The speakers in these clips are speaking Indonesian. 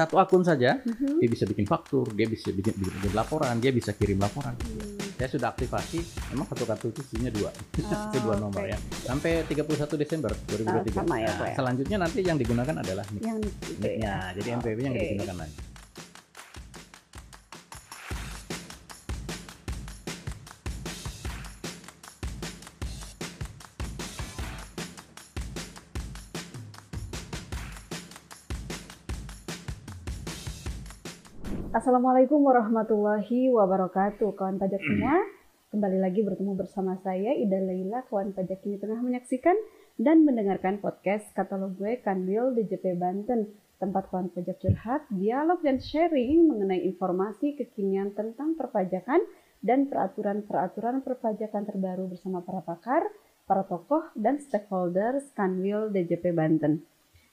satu akun saja, Mhm. dia bisa bikin faktur, dia bisa bikin, bikin, bikin laporan, dia bisa kirim laporan. Saya sudah aktifasi, memang satu kartu itu isinya dua, itu dua nomor ya. Sampai 31 Desember 2023. sama ya, Nah, ya? Selanjutnya nanti yang digunakan adalah NIK. Yang ya. Jadi NPWP yang Oke. digunakan lagi. Assalamualaikum warahmatullahi wabarakatuh kawan pajak semua. Kembali lagi bertemu bersama saya Ida Leila, kawan pajak ini tengah menyaksikan dan mendengarkan podcast katalog gue Kanwil DJP Banten. Tempat kawan pajak curhat, dialog dan sharing mengenai informasi kekinian tentang perpajakan dan peraturan-peraturan perpajakan terbaru bersama para pakar, para tokoh, dan stakeholders Kanwil DJP Banten.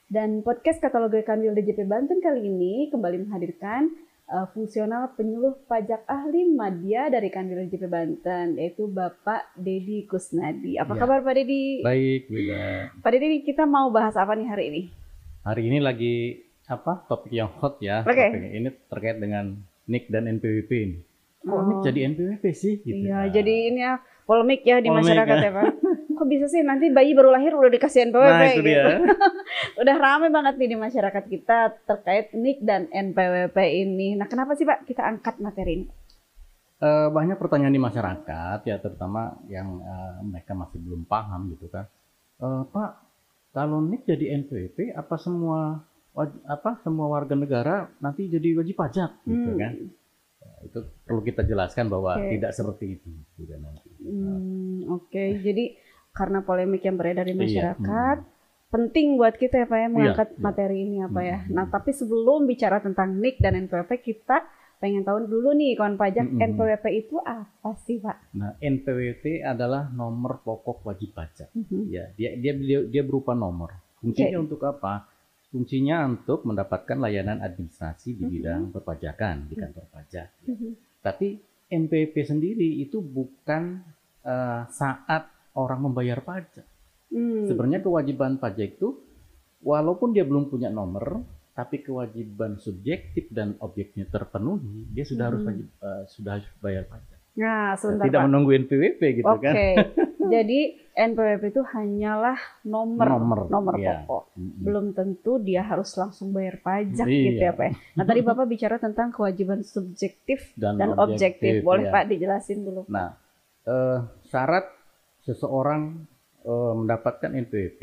Dan podcast katalog gue Kanwil DJP Banten kali ini kembali menghadirkan uh, fungsional penyuluh pajak ahli media dari Kanwil DJP Banten yaitu Bapak Dedi Kusnadi. Apa Ya. kabar Pak Dedi? Baik, Wida. Pak Dedi kita mau bahas apa nih hari ini? Hari ini lagi apa topik yang hot ya. Oke. Topik ini terkait dengan NIK dan NPWP ini. Kok Oh. NIK jadi NPWP sih? Gitu. Iya, Nah, jadi ini ya polemik ya di Polemik, masyarakat ya. ya Pak. Kok bisa sih nanti bayi baru lahir udah dikasih NPWP Nah, itu gitu? dia. Udah rame banget nih di masyarakat kita terkait NIK dan NPWP ini. Nah, kenapa sih Pak kita angkat materi ini? Eh, banyak pertanyaan di masyarakat ya terutama yang eh, mereka masih belum paham gitu kan. Eh, Pak, kalau NIK jadi NPWP apa semua apa semua warga negara nanti jadi wajib pajak gitu Hmm. kan? Ya, itu perlu kita jelaskan bahwa Oke. tidak seperti itu juga nanti. Hmm, Oke, jadi karena polemik yang beredar di Iya, masyarakat, penting buat kita ya Pak ya mengangkat iya. materi ini apa ya. Hmm. Nah, tapi sebelum bicara tentang NIK dan NPWP, kita pengen tahu dulu nih kawan pajak Hmm. NPWP itu apa sih Pak? Nah, NPWP adalah nomor pokok wajib pajak. Mhm. Ya, dia dia dia, dia berupa nomor. Fungsinya untuk apa? Fungsinya untuk mendapatkan layanan administrasi di bidang perpajakan di kantor pajak. ya. Mhm. Tapi NPWP sendiri itu bukan eh, saat orang membayar pajak. Hmm. Sebenarnya kewajiban pajak itu walaupun dia belum punya nomor, tapi kewajiban subjektif dan objeknya terpenuhi, dia sudah harus Mhm. wajib eh, sudah harus bayar pajak. Nah, sebentar Tidak Pak. menunggu NPWP gitu Oke. kan. jadi NPWP itu hanyalah nomor Nomor, nomor iya. pokok. Belum tentu dia harus langsung bayar pajak Iya. gitu ya Pak. Nah, tadi Bapak bicara tentang kewajiban subjektif dan, objektif. Boleh ya. Pak dijelasin dulu. Nah, eh, syarat seseorang eh, mendapatkan NPWP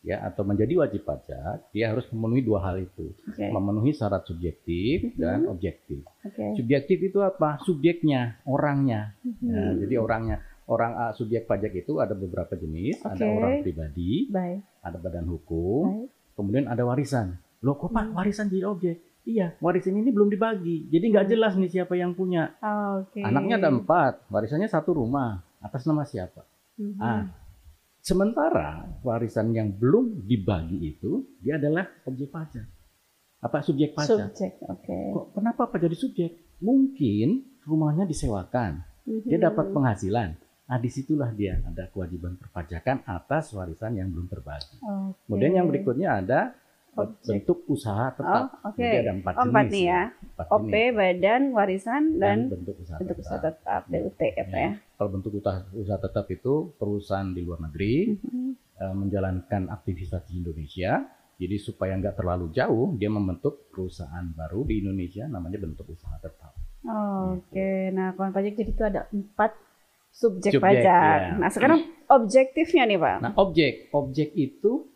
ya atau menjadi wajib pajak, dia harus memenuhi dua hal itu, Oke. memenuhi syarat subjektif Mhm. dan objektif. Oke. Subjektif itu apa? Subjeknya, orangnya. Mhm. Nah, jadi orangnya, orang ah, subjek pajak itu ada beberapa jenis, ada Oke. orang pribadi, Baik. ada badan hukum, Baik. kemudian ada warisan. Loh, kok Pak Hmm. warisan jadi objek? Iya, warisan ini belum dibagi, jadi nggak Hmm. jelas nih siapa yang punya. Oke. Anaknya ada empat, warisannya satu rumah. Atas nama siapa? Mhm. Ah, sementara warisan yang belum dibagi itu dia adalah objek pajak. Apa subjek pajak? Subjek. Oke. Kok kenapa Pak jadi subjek? Mungkin rumahnya disewakan, dia Mhm. dapat penghasilan. Nah, di situlah dia ada kewajiban perpajakan atas warisan yang belum terbagi. Oke. Kemudian yang berikutnya ada. Bentuk usaha Oh, tetap. oke. Jadi ada empat Oh, empat jenis nih ya. Empat OP, jenis. badan, warisan, dan, dan bentuk usaha bentuk usaha tetap. tetap BUT ya Pak ya. Kalau bentuk usaha, usaha tetap itu perusahaan di luar negeri Mhm. eh, menjalankan aktivitas di Indonesia. Jadi supaya nggak terlalu jauh, dia membentuk perusahaan baru di Indonesia, namanya bentuk usaha tetap. Oke, nah kawan pajak jadi itu ada empat subjek, Subjek, pajak. iya. Nah sekarang objektifnya nih Pak. Nah, objek, objek itu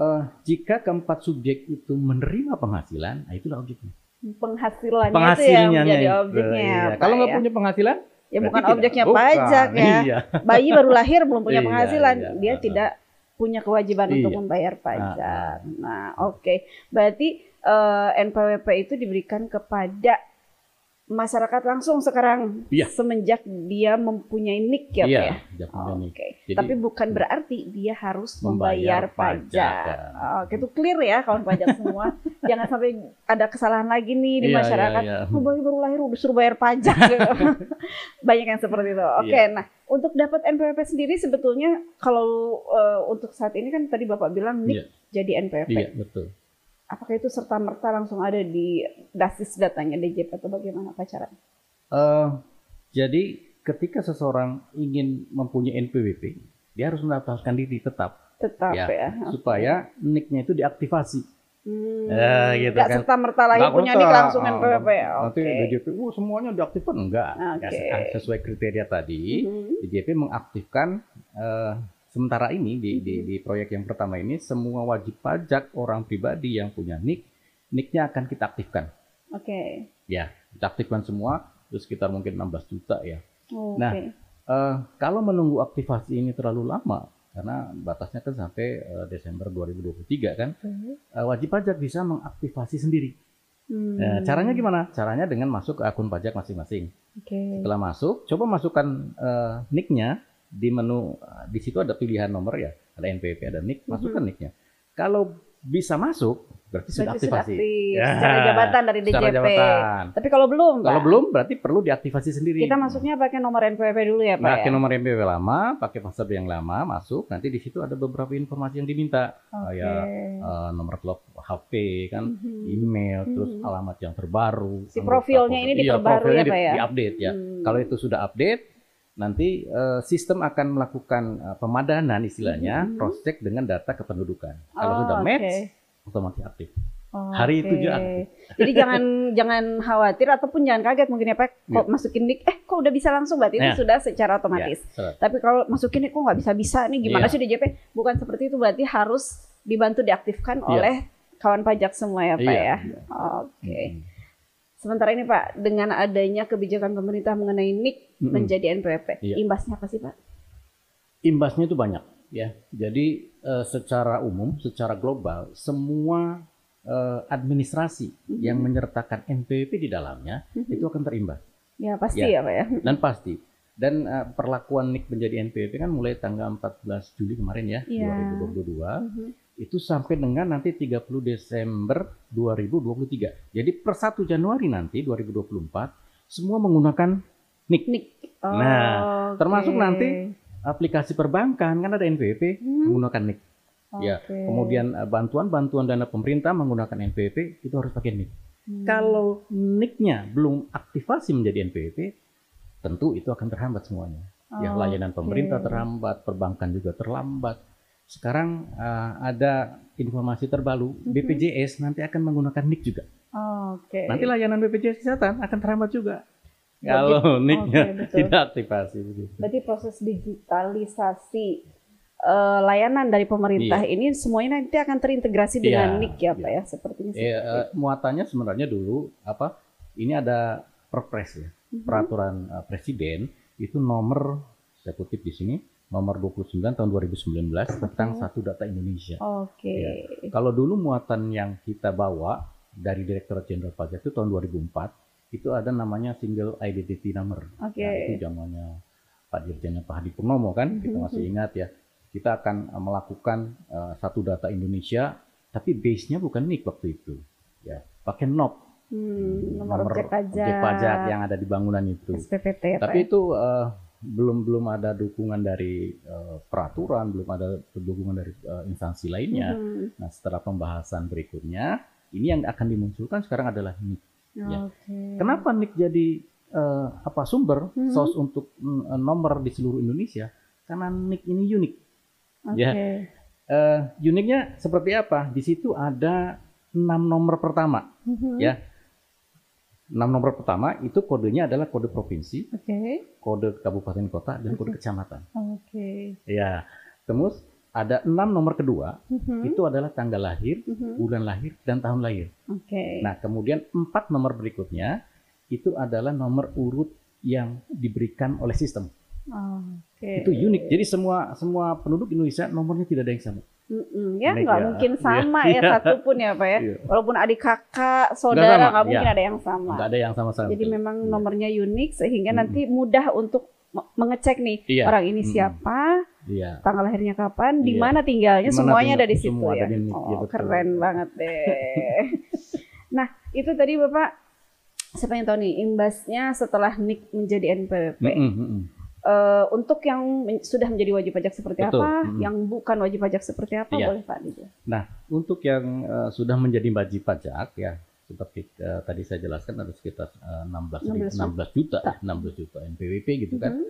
eh, jika keempat subjek itu menerima penghasilan, nah itulah objeknya. Penghasilannya, Penghasilannya itu yang menjadi itu, objeknya. iya. Pak, Kalau nggak ya. punya penghasilan, ya berarti bukan tidak. objeknya Bukan, pajak ya. Iya. Bayi baru lahir belum punya Iya, penghasilan, iya. dia tidak punya kewajiban untuk Iya. membayar pajak. Nah, oke. Berarti eh, NPWP itu diberikan kepada masyarakat langsung sekarang Iya. semenjak dia mempunyai NIK ya, Iya, ya? nih. Oke. Jadi- Tapi bukan berarti dia harus Membayar membayar, pajak. pajak. Oke, itu clear ya kawan pajak semua. Jangan sampai ada kesalahan lagi nih di Iya, masyarakat. iya, iya. Oh, baru lahir udah suruh bayar pajak. Banyak yang seperti itu. Oke, Iya. nah untuk dapat NPWP sendiri sebetulnya kalau eh, untuk saat ini kan tadi Bapak bilang NIK Iya. jadi NPWP. Iya, betul. Apakah itu serta merta langsung ada di basis datanya DJP atau bagaimana Pak caranya? Eh, jadi ketika seseorang ingin mempunyai NPWP, dia harus mendaftarkan diri tetap Tetap Ya, ya. supaya nicknya itu diaktifasi. Hmm, Ya, gitu nggak kan. serta merta lagi Nggak punya nik langsung ah, NPWP ya. Nanti Oke. DJP, oh semuanya diaktifkan enggak? Ya, Oke. se- sesuai kriteria tadi, Mhm. DJP mengaktifkan eh, sementara ini di, di, Mhm. di proyek yang pertama ini semua wajib pajak orang pribadi yang punya nick, nicknya akan kita aktifkan. Oke. Ya, kita aktifkan semua, itu sekitar mungkin 16 juta ya. Oke. Nah, Eh, kalau menunggu aktivasi ini terlalu lama, karena batasnya kan sampai eh, Desember 2023 kan, eh, wajib pajak bisa mengaktifasi sendiri. Hmm, Nah, caranya gimana? Caranya dengan masuk ke akun pajak masing-masing. Oke. Setelah masuk, coba masukkan eh, nicknya di menu. eh, Di situ ada pilihan nomor ya, ada NPWP, ada nick. Masukkan nicknya. Kalau bisa masuk, berarti sudah Berarti sudah aktivasi. aktif Ya, secara jabatan dari secara DJP. jabatan. Tapi kalau belum, Kalau Pak, belum, berarti perlu diaktifasi sendiri. kita masuknya pakai nomor NPWP dulu ya, Pak Pakai ya? nomor NPWP lama, pakai password yang lama, masuk. Nanti di situ ada beberapa informasi yang diminta, Oke. kayak eh, nomor telepon HP kan, Mhm. email, terus Mhm. alamat yang terbaru. Si profilnya ini Iya, diperbarui profilnya ya, Pak di- ya? Diupdate ya. Hmm. Kalau itu sudah update, nanti eh, sistem akan melakukan eh, pemadanan istilahnya, Mhm. cross check dengan data kependudukan. Kalau Oh, sudah oke. match, otomatis aktif. Hari itu Oke. juga aktif. Jadi jangan jangan khawatir ataupun jangan kaget mungkin ya Pak. Kok masukin nick, eh kok udah bisa langsung berarti itu Ya. sudah secara otomatis. Ya, seret. Tapi kalau masukin nick kok nggak bisa bisa nih gimana Iya. sih DJP? Bukan seperti itu berarti harus dibantu diaktifkan Iya. oleh kawan pajak semua ya Pak Iya, ya. iya. Oke. Hmm. Sementara ini Pak, dengan adanya kebijakan pemerintah mengenai NIK Mm-mm. menjadi NPWP, Iya. imbasnya apa sih Pak? imbasnya itu banyak ya. Jadi eh, secara umum, secara global, semua eh, administrasi Mhm. yang menyertakan NPWP di dalamnya Mhm. itu akan terimbas Ya pasti ya, Ya. Pak ya. dan pasti. Dan eh, perlakuan NIK menjadi NPWP kan mulai tanggal 14 Juli kemarin ya, Iya. 2022 Mhm. Itu sampai dengan nanti 30 Desember 2023. Jadi per 1 Januari nanti 2024 semua menggunakan NIK. NIK. Nah, termasuk Oke. nanti Aplikasi perbankan kan ada NPWP Hmm. menggunakan NIK. Ya, Oke. Kemudian eh, bantuan-bantuan dana pemerintah menggunakan NPWP itu harus pakai NIK. Hmm. Kalau NIK-nya belum aktivasi menjadi NPWP, tentu itu akan terhambat semuanya. Ya, Oh, layanan oke. pemerintah terhambat, perbankan juga terlambat. Sekarang eh, ada informasi terbaru, Mhm. BPJS nanti akan menggunakan NIK juga. Oke. Nanti layanan BPJS kesehatan akan terhambat juga. Kalau NIK-nya betul. tidak aktivasi begitu. Berarti proses digitalisasi eh, layanan dari pemerintah ini semuanya nanti akan terintegrasi dengan Iya, NIK ya, iya. Pak ya, sepertinya. Eh, eh, muatannya sebenarnya dulu apa? Ini ada Perpres ya, Mhm. peraturan eh, presiden itu nomor saya kutip di sini nomor 29 tahun 2019 tentang Oke. satu data Indonesia. Oke. Iya. Kalau dulu muatan yang kita bawa dari Direktorat Jenderal Pajak itu tahun 2004 itu ada namanya single identity number. Oke. Nah, itu zamannya Pak Dirjen Pak Hadi Purnomo kan, kita Mhm. masih ingat ya. Kita akan eh, melakukan eh, satu data Indonesia, tapi base-nya bukan NIK waktu itu. Ya, pakai NOP, Hmm, nomor, objek pajak, pajak yang ada di bangunan itu. SPPT ya. Tapi ya? itu eh, belum belum ada dukungan dari eh, peraturan, belum ada dukungan dari eh, instansi lainnya. Mhm. Nah, setelah pembahasan berikutnya, ini yang akan dimunculkan sekarang adalah NIK. Ya. Oke. Kenapa NIK jadi eh, apa sumber Mhm. source untuk mm, nomor di seluruh Indonesia? Karena NIK ini unik. Oke. ya. Eh, uniknya seperti apa? Di situ ada enam nomor pertama. Mhm. Ya. Enam nomor pertama itu kodenya adalah kode provinsi, Oke. kode kabupaten kota, dan kode kecamatan. Oke. Ya. Terus ada enam nomor kedua Mhm. itu adalah tanggal lahir, Mhm. bulan lahir, dan tahun lahir. Oke. Nah, kemudian empat nomor berikutnya itu adalah nomor urut yang diberikan oleh sistem. Oke. Itu unik. Jadi semua semua penduduk Indonesia nomornya tidak ada yang sama. Mm-mm, ya nggak ya. mungkin Iya. sama ya Iya. satu pun ya pak ya. Iya. Walaupun adik kakak, saudara nggak mungkin iya. ada yang sama. Nggak ada yang sama sama. Jadi memang Iya. nomornya unik sehingga Mm-mm. nanti mudah untuk me- mengecek nih Iya. orang ini Mm-mm. siapa, tanggal lahirnya kapan, di mana tinggalnya, Di mana semuanya tinggal- ada di situ semua ya. di oh ya, betul. keren banget deh. nah itu tadi bapak, saya pengen tahu nih imbasnya setelah NIK menjadi NPWP. Mm-mm. Eh, untuk yang men- sudah menjadi wajib pajak seperti Betul, apa, mm. yang bukan wajib pajak seperti apa, Iya. boleh Pak dijelaskan. Nah, untuk yang eh, sudah menjadi wajib pajak ya, seperti eh, tadi saya jelaskan ada sekitar eh, 16 ribu- 16 16 juta, ya, 16 juta NPWP gitu kan. Mhm.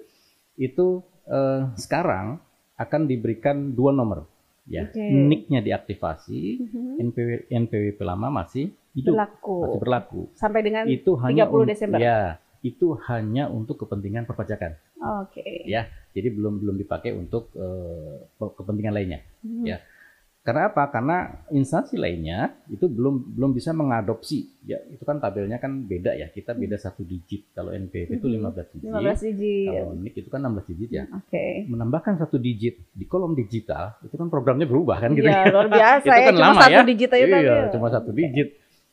Itu eh, sekarang akan diberikan dua nomor ya. Oke. NIK-nya diaktifasi, Mhm. NPW, NPWP lama masih hidup, Berlaku masih berlaku. sampai dengan Itu hanya 30 un- Desember. Ya, itu hanya untuk kepentingan perpajakan. Oke. Ya, jadi belum belum dipakai untuk pe- kepentingan lainnya. Mhm. Ya. Karena apa? Karena instansi lainnya itu belum belum bisa mengadopsi. Ya, itu kan tabelnya kan beda ya. Kita beda satu digit. Kalau NPWP itu Mhm. 15 digit. 15 digit. Kalau NIK itu kan 16 digit ya. Oke. Menambahkan satu digit di kolom digital itu kan programnya berubah kan gitu Iya, luar biasa Itu ya. kan Cuma lama satu ya. digit aja iya, ya. cuma satu digit.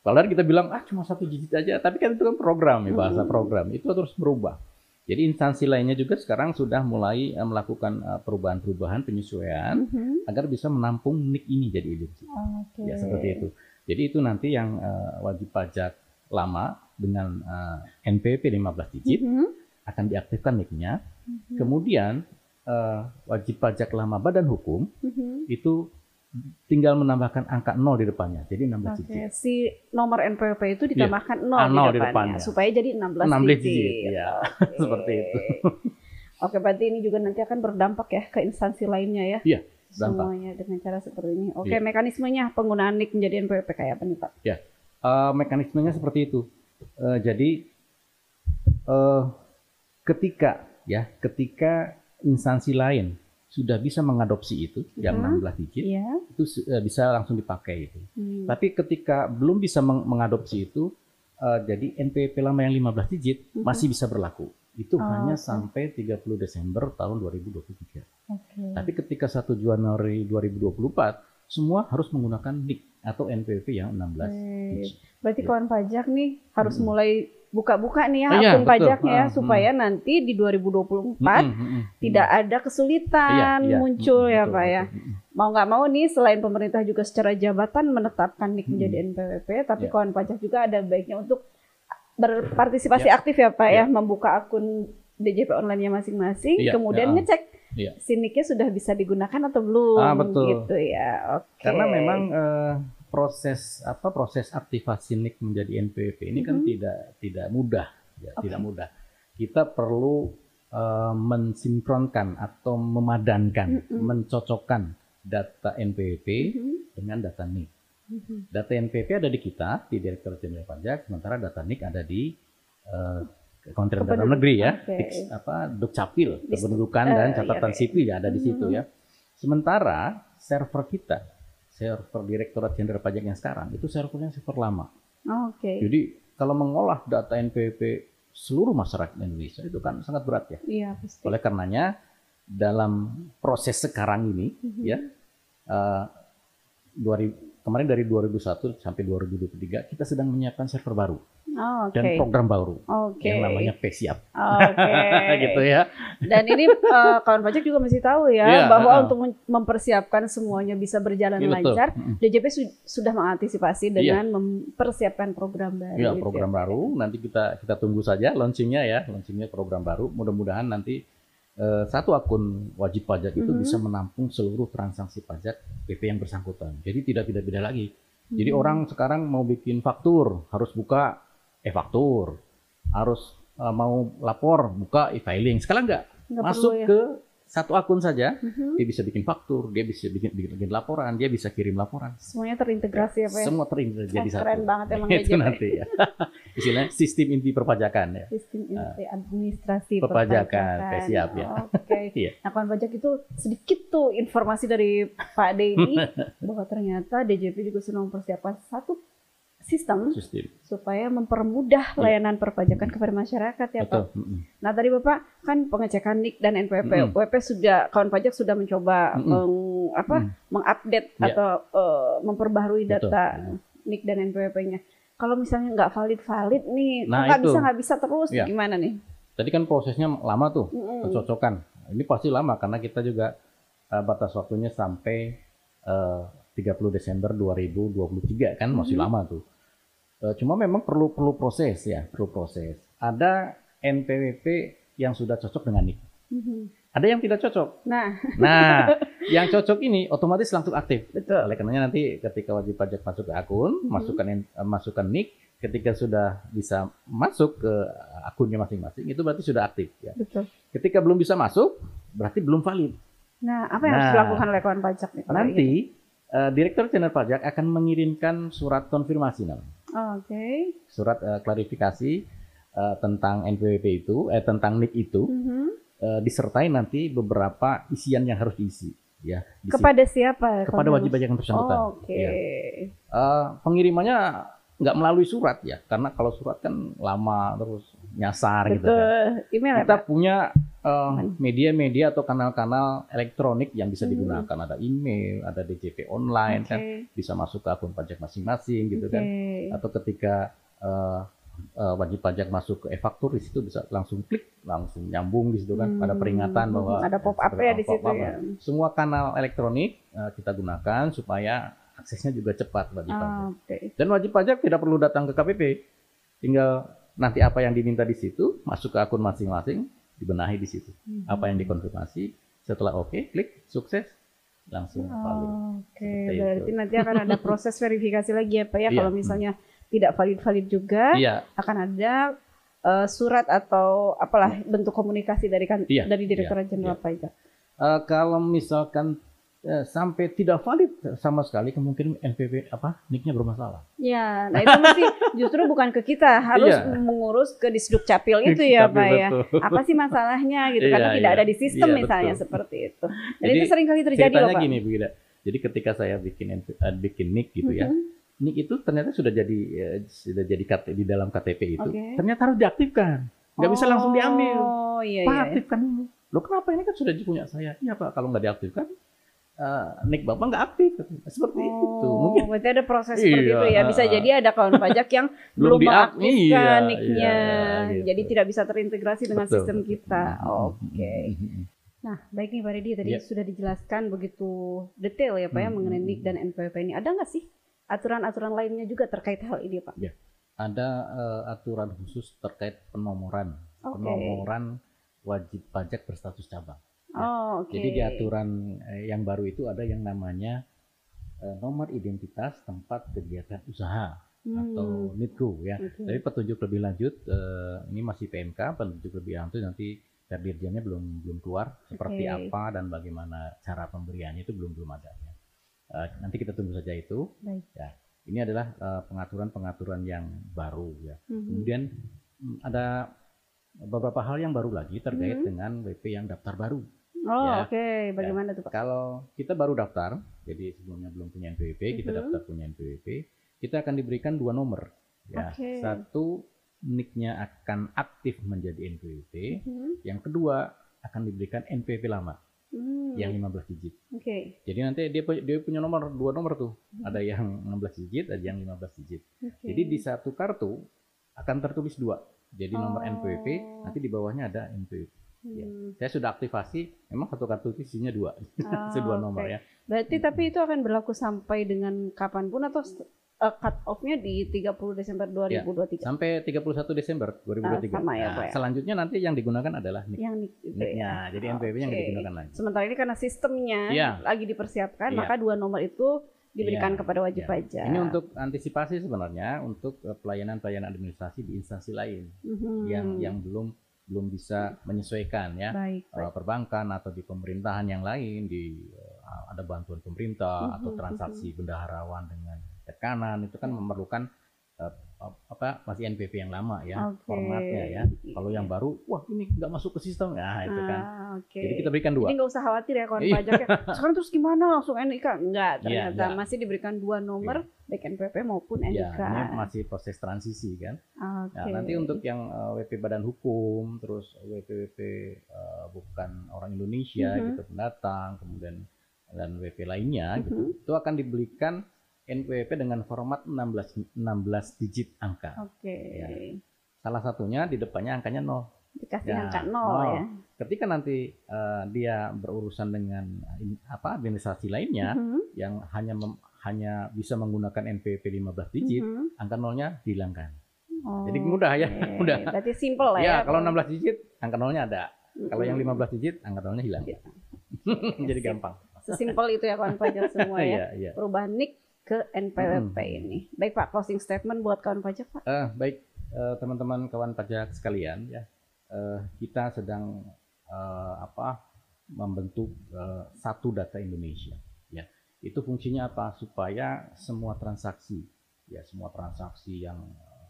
Padahal kita bilang ah cuma satu digit aja, tapi kan itu kan program ya bahasa Mhm. program. Itu terus berubah. Jadi instansi lainnya juga sekarang sudah mulai eh, melakukan eh, perubahan-perubahan penyesuaian Mhm. agar bisa menampung NIK ini jadi identik. Oke. Ya seperti itu. Jadi itu nanti yang eh, wajib pajak lama dengan eh, NPWP 15 digit Mhm. akan diaktifkan NIK-nya. Mhm. Kemudian eh, wajib pajak lama badan hukum Mhm. itu tinggal menambahkan angka 0 di depannya. Jadi 16 Oke, digit. si nomor NPWP itu ditambahkan nol Ah, di, nol di depannya, depannya. supaya jadi 16, 16 digit. digit, ya. Oke. Seperti itu. Oke, berarti ini juga nanti akan berdampak ya ke instansi lainnya ya. Iya, dampak. Semuanya dengan cara seperti ini. Oke, Iya. mekanismenya penggunaan NIK menjadi NPWP kayak apa nih Pak? Eh, mekanismenya seperti itu. Eh, jadi eh, ketika ya, ketika instansi lain sudah bisa mengadopsi itu yang Mhm. 16 digit Iya. itu eh, bisa langsung dipakai itu. Hmm. Tapi ketika belum bisa meng- mengadopsi itu eh, jadi NPWP lama yang 15 digit Mhm. masih bisa berlaku. Itu Oh, hanya oke. sampai 30 Desember tahun 2023. Oke. Tapi ketika 1 Januari 2024 semua harus menggunakan NIK atau NPWP yang 16 Baik. digit. Berarti Ya. kawan pajak nih harus Mm-mm. mulai buka-buka nih ya iya, akun betul. pajaknya ya Ah, supaya nanti di 2024 Mm-mm, mm-mm, tidak mm-mm. ada kesulitan Iya, iya. muncul ya betul, Pak ya. betul. Mau nggak mau nih selain pemerintah juga secara jabatan menetapkan NIK Mm-mm. menjadi NPWP, tapi Ya. kawan pajak juga ada baiknya untuk berpartisipasi aktif ya Pak ya, membuka akun DJP online-nya masing-masing, Iya, kemudian ya. ngecek Iya. si NIK-nya sudah bisa digunakan atau belum Ah, betul. gitu ya. Oke. Karena memang eh, proses apa proses aktivasi NIK menjadi NPWP ini kan Mhm. tidak tidak mudah, ya, Oke. tidak mudah. Kita perlu eh, mensinkronkan atau memadankan, Mm-mm. mencocokkan data NPWP Mhm, dengan data NIK. mhm. Data NPWP ada di kita di Direktorat Jenderal Pajak, sementara data NIK ada di eh, Kementerian Dalam Negeri ya, oke. Diks- apa Dukcapil, kependudukan eh, dan iya, catatan oke. sipil ya ada di situ Mhm. ya. Sementara server kita, server Direktorat Jenderal Pajak yang sekarang itu servernya server lama. Oke. Jadi kalau mengolah data NPWP seluruh masyarakat Indonesia itu kan sangat berat ya. Iya pasti. Oleh karenanya dalam proses sekarang ini Mhm. ya eh, 2000 kemarin dari 2001 sampai 2023 kita sedang menyiapkan server baru Oh, Oke. dan program baru Oke. yang namanya PSIAP Oke. gitu ya. Dan ini eh, kawan pajak juga mesti tahu ya Iya, bahwa uh-uh. untuk mem- mempersiapkan semuanya bisa berjalan Iya, betul. lancar, Mm-mm. DJP su- sudah mengantisipasi dengan mempersiapkan program baru. Ya, gitu program baru nanti kita kita tunggu saja launchingnya ya, launchingnya program baru. Mudah-mudahan nanti eh, satu akun wajib pajak itu Mhm. bisa menampung seluruh transaksi pajak PP yang bersangkutan. Jadi tidak beda-beda lagi. Jadi Hmm. orang sekarang mau bikin faktur harus buka e-faktur, harus eh, mau lapor buka e-filing. Sekarang enggak, Nggak masuk perlu ya. ke satu akun saja, Mhm. dia bisa bikin faktur, dia bisa bikin, bikin, bikin laporan, dia bisa kirim laporan. Semuanya terintegrasi ya Pak ya. Semua terintegrasi jadi Oh, satu. keren banget emang itu DJP. nanti ya. Istilahnya sistem inti perpajakan ya. Sistem inti administrasi Ah. Perpajakan, Oke, siap ya. Oke. Iya. Nah, kawan pajak itu sedikit tuh informasi dari Pak Denny bahwa ternyata DJP juga sudah mempersiapkan satu sistem Sistem. supaya mempermudah layanan perpajakan kepada masyarakat ya Pak. Iya. Betul. Mm-mm. Nah tadi Bapak kan pengecekan NIK dan NPWP, Mm-mm. WP sudah kawan pajak sudah mencoba Mm-mm. meng- apa Mm. mengupdate Ya. atau eh, memperbaharui Betul. data NIK dan NPWP-nya. Kalau misalnya nggak valid valid nih, Nah, nggak bisa nggak bisa terus Ya. gimana nih? Tadi kan prosesnya lama tuh, Mm-mm. pencocokan. Ini pasti lama karena kita juga eh, batas waktunya sampai eh, 30 Desember 2023 kan masih Mhm. lama tuh. Eh, cuma memang perlu perlu proses ya, perlu proses. Ada NPWP yang sudah cocok dengan NIK. Mhm. Ada yang tidak cocok. Nah, Nah, yang cocok ini otomatis langsung aktif. betul. Oleh karenanya nanti ketika wajib pajak masuk ke akun, Mhm. masukkan eh, masukkan nick, ketika sudah bisa masuk ke akunnya masing-masing, itu berarti sudah aktif ya. Betul. Ketika belum bisa masuk, berarti belum valid. Nah, apa yang harus Nah, dilakukan oleh kawan pajak nih? Nanti eh, Direktur Jenderal Pajak akan mengirimkan surat konfirmasi namanya. Oh, Oke. Surat eh, klarifikasi eh, tentang NPWP itu, eh tentang nick itu Mhm. eh, disertai nanti beberapa isian yang harus diisi ya. Di Kepada siapa? kepada wajib pajak yang bersangkutan. Oh, Oke. Ya. Eh, pengirimannya nggak melalui surat ya, karena kalau surat kan lama terus nyasar gitu kan. Betul. Email Kita Pak? punya eh, media-media atau kanal-kanal elektronik yang bisa Hmm. digunakan. Ada email, ada DJP online Oke. kan, bisa masuk ke akun pajak masing-masing gitu kan. Oke. Atau ketika eh, eh, wajib pajak masuk ke e-faktur di situ bisa langsung klik, langsung nyambung di situ kan. Ada Hmm. peringatan bahwa ada pop up ya di situ ya. Semua kanal elektronik eh, kita gunakan supaya aksesnya juga cepat wajib pajak. Ah, Oke. Dan wajib pajak tidak perlu datang ke KPP. Tinggal nanti apa yang diminta di situ masuk ke akun masing-masing, dibenahi di situ. Mhm. Apa yang dikonfirmasi, setelah oke, klik sukses, langsung valid. Oh, Oke, Seperti berarti itu. nanti akan ada proses verifikasi lagi ya Pak ya. Iya. Kalau misalnya tidak valid-valid juga, Iya, akan ada eh, surat atau apalah bentuk komunikasi dari kan Iya, dari Direktorat iya, Jenderal Pajak. Eh, kalau misalkan sampai tidak valid sama sekali, kemungkinan NPWP apa nicknya bermasalah. Ya, nah itu mesti justru bukan ke kita, harus Iya. mengurus ke Disduk Capil itu ya Tapi Pak ya. betul. Apa sih masalahnya gitu Iya, karena tidak iya. ada di sistem Iya, misalnya betul. seperti itu. Dan Jadi, itu sering kali terjadi loh Pak. gini, Bu Gida. Jadi ketika saya bikin eh, bikin nick gitu ya, Mhm. nick itu ternyata sudah jadi eh, sudah jadi KT di dalam KTP itu, Oke. ternyata harus diaktifkan. Nggak bisa langsung diambil. Oh iya Pak iya. aktifkan dulu. Loh kenapa ini kan sudah punya saya? Iya Pak, kalau nggak diaktifkan, eh, nick Bapak nggak aktif. Seperti itu. Oh, Mungkin berarti ada proses seperti Iya, itu ya. Bisa ah. jadi ada kawan pajak yang Belum mengaktifkan iya, nicknya, iya, gitu. jadi tidak bisa terintegrasi dengan Betul, sistem kita. Mhm, Oke. mhm. Nah, baik nih Pak Redi, tadi Iya. sudah dijelaskan begitu detail ya Pak ya Hmm, mengenai hmm, NIK dan NPWP ini. Ada nggak sih aturan-aturan lainnya juga terkait hal ini Pak? Ada eh, aturan khusus terkait penomoran, Oke. penomoran wajib pajak berstatus cabang. Ya. Oh, oke. Jadi di aturan eh, yang baru itu ada yang namanya eh, nomor identitas tempat kegiatan usaha Hmm, atau NITGO ya. oke. Tapi petunjuk lebih lanjut eh, ini masih PMK, petunjuk lebih lanjut nanti Dirjennya belum belum keluar seperti Oke. apa dan bagaimana cara pemberiannya itu belum belum ada. ya. Nanti kita tunggu saja itu. Baik. Ya, ini adalah pengaturan-pengaturan yang baru ya. Mhm. Kemudian mm, ada beberapa hal yang baru lagi terkait Mhm. dengan WP yang daftar baru. Oh, ya. oke. Bagaimana tuh Pak? Kalau kita baru daftar, jadi sebelumnya belum punya NPWP, kita Mhm. daftar punya NPWP, kita akan diberikan dua nomor. Ya, Oke. satu nicknya akan aktif menjadi NPWP, Mhm. yang kedua akan diberikan NPWP lama Hmm, yang 15 digit. Oke. Jadi nanti dia dia punya nomor dua nomor tuh, Mhm. ada yang 16 digit, ada yang 15 digit. Oke. Jadi di satu kartu akan tertulis dua. Jadi nomor Oh. NPWP, nanti di bawahnya ada NPWP. Ya. Hmm. Saya sudah aktifasi, memang satu kartu itu isinya dua, Ah, itu dua nomor ya. Berarti tapi itu akan berlaku sampai dengan kapan pun atau uh, cut off-nya di 30 Desember 2023? Sampai 31 Desember 2023. Ah, sama ya, Nah, Pak ya? selanjutnya nanti yang digunakan adalah nick. Yang nik Nicknya, ya. jadi NPWP yang Oke. digunakan lagi. Sementara ini karena sistemnya Iya. lagi dipersiapkan, Iya. maka dua nomor itu diberikan Iya, kepada wajib iya. pajak. Ini untuk antisipasi sebenarnya untuk eh, pelayanan-pelayanan administrasi di instansi lain Mhm. yang yang belum belum bisa menyesuaikan ya. baik, Eh, baik. perbankan atau di pemerintahan yang lain di eh, ada bantuan pemerintah atau Mhm, transaksi bendaharawan dengan tekanan itu kan memerlukan eh, apa masih NPP yang lama ya Oke. formatnya ya. Kalau yang baru, wah ini nggak masuk ke sistem, nah itu kan. Ah, oke. Jadi kita berikan dua. Jadi nggak usah khawatir ya kawan Iya. pajak ya. Sekarang terus gimana langsung NIK? Enggak, Iya, ternyata enggak. masih diberikan dua nomor baik NPP maupun Ya, NIK. ini masih proses transisi kan. Oke. Nah, nanti untuk yang eh, WP Badan Hukum, terus WP WP eh, bukan orang Indonesia Mhm. gitu pendatang, kemudian dan WP lainnya gitu, Mhm. itu akan dibelikan NPWP dengan format 16 16 digit angka. Oke. Ya. Salah satunya di depannya angkanya 0. Dikasih Ya, angka nol nol. ya. Ketika nanti eh, dia berurusan dengan eh, apa administrasi lainnya Mhm. yang hanya mem- hanya bisa menggunakan NPWP 15 digit, Mhm. angka nolnya dihilangkan. Oh, Jadi mudah ya, oke. mudah. Berarti simple lah ya. Ya, kalau 16 digit angka nolnya ada. Kalau yang 15 digit anggatannya hilang. Iya. Jadi gampang. Sesimpel itu ya kawan pajak semua ya. Iya, iya. Perubahan NIK ke NPWP Hmm. ini. Baik Pak, closing statement buat kawan pajak Pak. Eh, baik eh, teman-teman kawan pajak sekalian ya, eh, kita sedang eh, apa membentuk eh, satu data Indonesia. Ya, itu fungsinya apa? Supaya semua transaksi, ya semua transaksi yang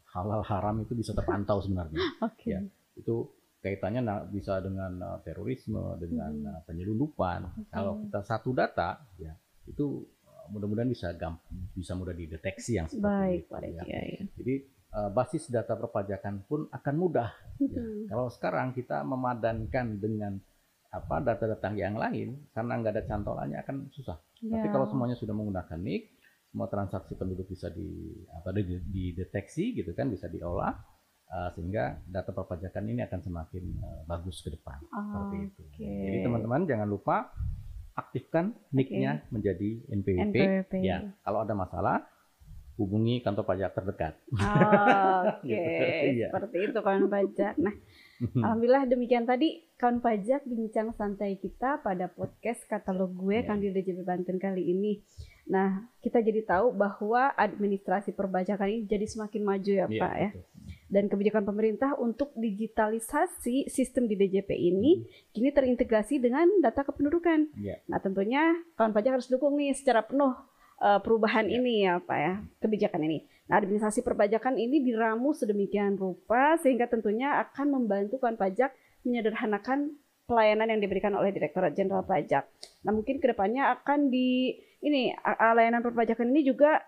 halal haram itu bisa terpantau sebenarnya. Oke. Ya. Itu kaitannya bisa dengan terorisme, dengan Hmm. penyelundupan. Kalau kita satu data, ya itu mudah-mudahan bisa gampang, bisa mudah dideteksi yang seperti Baik, itu. baik. ya. Ya, ya. Jadi eh, basis data perpajakan pun akan mudah. Ya. Hmm. Kalau sekarang kita memadankan dengan apa data-data yang lain, karena nggak ada cantolannya akan susah. Tapi Ya. kalau semuanya sudah menggunakan NIK, semua transaksi penduduk bisa di apa di- dideteksi gitu kan, bisa diolah eh, sehingga data perpajakan ini akan semakin eh, bagus ke depan. Seperti itu. Oke. Jadi teman-teman jangan lupa aktifkan NIK-nya menjadi NPWP. NPWP. Ya, kalau ada masalah hubungi kantor pajak terdekat. Oke, Iya. seperti itu kawan pajak. Nah, alhamdulillah demikian tadi kawan pajak bincang santai kita pada podcast katalog gue Iya. Kandil DJP Banten kali ini. Nah, kita jadi tahu bahwa administrasi perpajakan ini jadi semakin maju ya, Iya, Pak ya. betul. Dan kebijakan pemerintah untuk digitalisasi sistem di DJP ini kini terintegrasi dengan data kependudukan. Iya. Nah, tentunya kawan pajak harus dukung nih secara penuh eh, perubahan Ya. ini ya, Pak ya, kebijakan ini. Nah, administrasi perpajakan ini diramu sedemikian rupa sehingga tentunya akan membantu kawan pajak menyederhanakan pelayanan yang diberikan oleh Direktorat Jenderal Pajak. Nah, mungkin ke depannya akan di ini layanan perpajakan ini juga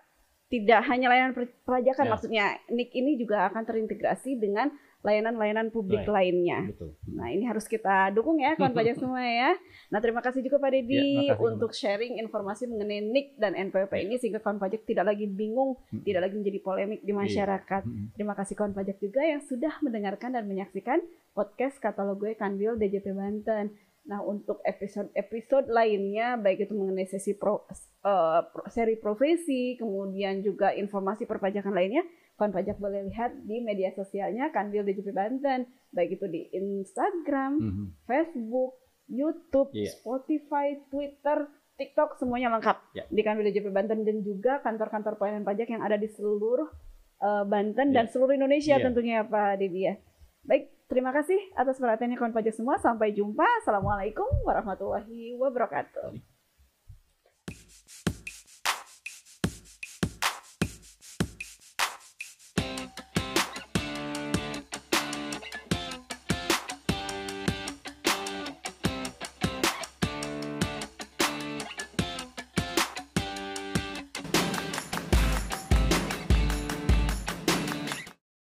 tidak hanya layanan perpajakan, Ya. maksudnya NIK ini juga akan terintegrasi dengan layanan-layanan publik Baik. lainnya. Betul. Nah, ini harus kita dukung ya kawan pajak semua ya. Nah, terima kasih juga Pak Dedi Ya, untuk sharing informasi mengenai NIK dan NPWP Ya. ini sehingga kawan pajak tidak lagi bingung, Mm-mm. tidak lagi menjadi polemik di Iya. masyarakat. Mm-mm. Terima kasih kawan pajak juga yang sudah mendengarkan dan menyaksikan podcast katalog gue Kanwil DJP Banten. Nah, untuk episode-episode lainnya baik itu mengenai sesi pro, pro- seri profesi, kemudian juga informasi perpajakan lainnya, kawan pajak boleh lihat di media sosialnya Kanwil DJP Banten, baik itu di Instagram, Mhm. Facebook, YouTube, Iya. Spotify, Twitter, TikTok semuanya lengkap Ya. di Kanwil DJP Banten dan juga kantor-kantor pelayanan pajak yang ada di seluruh eh, Banten dan Iya. seluruh Indonesia Iya. tentunya Pak Dedi ya. Baik, terima kasih atas perhatiannya kawan pajak semua. Sampai jumpa. Assalamualaikum warahmatullahi wabarakatuh.